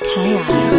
开呀。